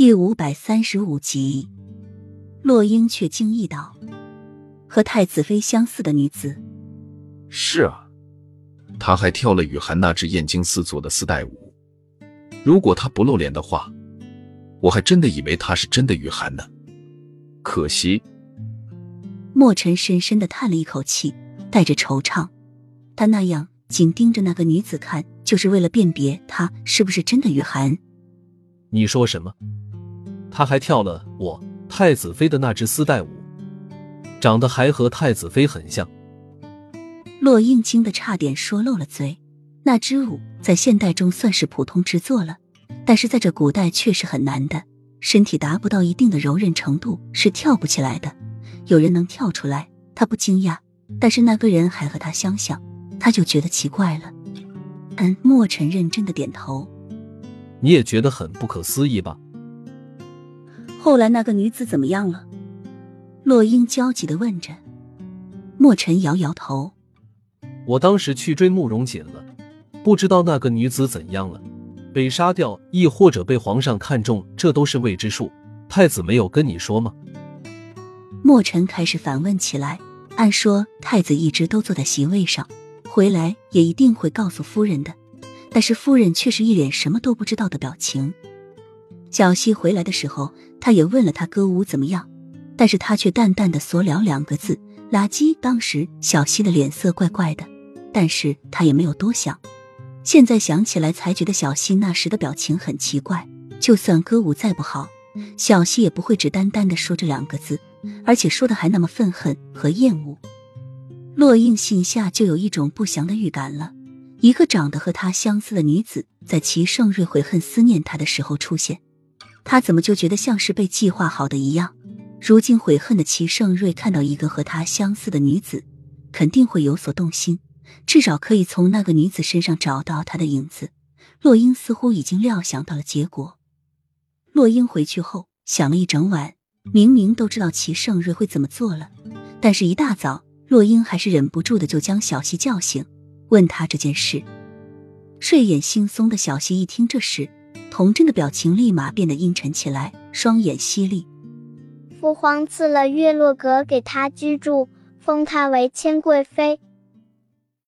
第五百三十五集，洛英却惊异道：“和太子妃相似的女子。”是啊，她还跳了雨涵那支燕京四座的丝带舞。如果她不露脸的话，我还真的以为她是真的雨涵呢。可惜，墨尘深深的叹了一口气，带着惆怅。他那样紧盯着那个女子看，就是为了辨别她是不是真的雨涵。你说什么？他还跳了我太子妃的那支丝带舞，长得还和太子妃很像。洛英惊得差点说漏了嘴。那支舞在现代中算是普通之作了，但是在这古代却是很难的。身体达不到一定的柔韧程度是跳不起来的。有人能跳出来，他不惊讶；但是那个人还和他相像，他就觉得奇怪了。嗯，莫尘认真的点头。你也觉得很不可思议吧？后来那个女子怎么样了？洛英焦急的问着。莫尘摇摇头。我当时去追慕容锦了，不知道那个女子怎样了，被杀掉，亦或者被皇上看中，这都是未知数。太子没有跟你说吗？莫尘开始反问起来。按说太子一直都坐在席位上，回来也一定会告诉夫人的。但是夫人却是一脸什么都不知道的表情。小溪回来的时候，他也问了他歌舞怎么样，但是他却淡淡的索了两个字：垃圾。当时小溪的脸色怪怪的，但是他也没有多想。现在想起来，才觉得小溪那时的表情很奇怪。就算歌舞再不好，小溪也不会只单单的说这两个字，而且说的还那么愤恨和厌恶。洛英心下就有一种不祥的预感了。一个长得和他相似的女子，在齐盛瑞悔恨思念他的时候出现，他怎么就觉得像是被计划好的一样？如今悔恨的齐盛瑞看到一个和他相似的女子，肯定会有所动心，至少可以从那个女子身上找到他的影子。洛英似乎已经料想到了结果。洛英回去后想了一整晚，明明都知道齐盛瑞会怎么做了，但是一大早，洛英还是忍不住的就将小溪叫醒。问他这件事，睡眼惺忪的小溪一听这事，童真的表情立马变得阴沉起来，双眼犀利。父皇赐了月落阁给他居住，封她为千贵妃，